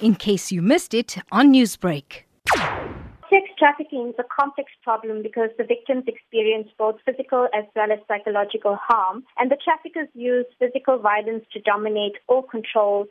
in case you missed it on Newsbreak. Sex trafficking is a complex problem because the victims experience both physical as well as psychological harm, and the traffickers use physical violence to dominate or control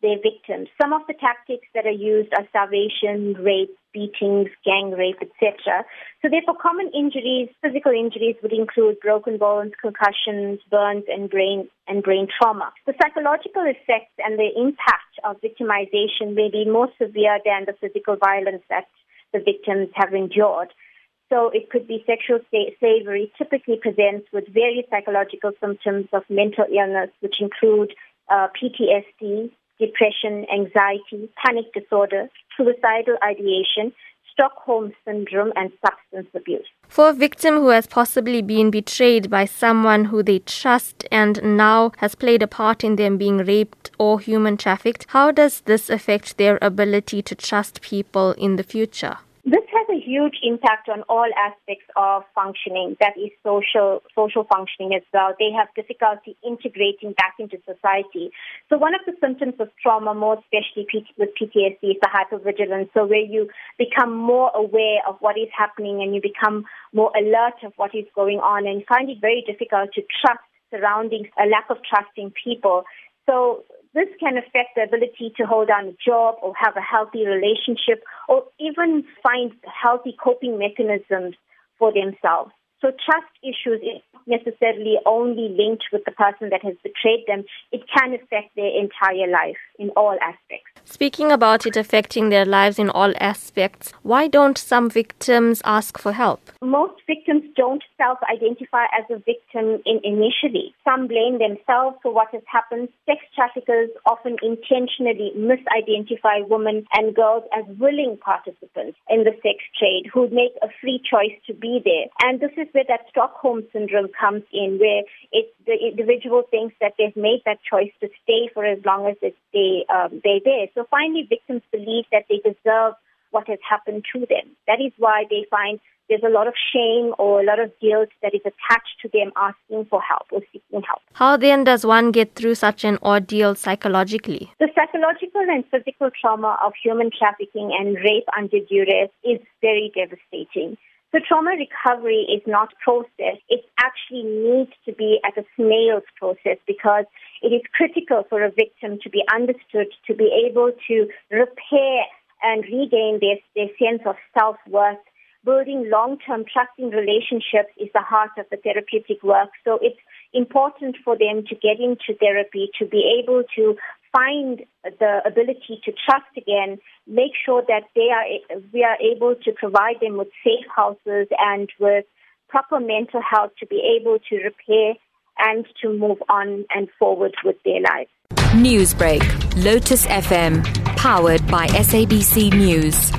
their victims. Some of the tactics that are used are starvation, rape, beatings, gang rape, etc. So therefore common injuries, physical injuries would include broken bones, concussions, burns and brain and brain trauma. The psychological effects and the impact of victimization may be more severe than the physical violence that the victims have endured. So it could be sexual slavery typically presents with various psychological symptoms of mental illness, which include uh, PTSD, depression, anxiety, panic disorder, suicidal ideation, Stockholm syndrome, and substance abuse. For a victim who has possibly been betrayed by someone who they trust and now has played a part in them being raped or human trafficked, how does this affect their ability to trust people in the future? This has a huge impact on all aspects of functioning. That is social social functioning as well. They have difficulty integrating back into society. So one of the symptoms of trauma, more especially with PTSD, is the hypervigilance. So where you become more aware of what is happening and you become more alert of what is going on, and find it very difficult to trust surroundings, a lack of trusting people. So this can affect the ability to hold down a job or have a healthy relationship or even find healthy coping mechanisms for themselves. So trust issues is not necessarily only linked with the person that has betrayed them. It can affect their entire life in all aspects. Speaking about it affecting their lives in all aspects, why don't some victims ask for help? Most victims don't self-identify as a victim in initially. Some blame themselves for what has happened. Sex traffickers often intentionally misidentify women and girls as willing participants in the sex trade who make a free choice to be there. And this is where that Stockholm syndrome comes in, where it, the individual thinks that they've made that choice to stay for as long as they, um, they're there. So finally, victims believe that they deserve what has happened to them. That is why they find there's a lot of shame or a lot of guilt that is attached to them asking for help or seeking help. How then does one get through such an ordeal psychologically? The psychological and physical trauma of human trafficking and rape under duress is very devastating. So trauma recovery is not process. It actually needs to be at a snail's process because it is critical for a victim to be understood, to be able to repair and regain their, their sense of self-worth. Building long-term trusting relationships is the heart of the therapeutic work. So it's important for them to get into therapy, to be able to find the ability to trust again, make sure that they are, we are able to provide them with safe houses and with proper mental health to be able to repair and to move on and forward with their lives. Newsbreak, Lotus FM, powered by SABC News.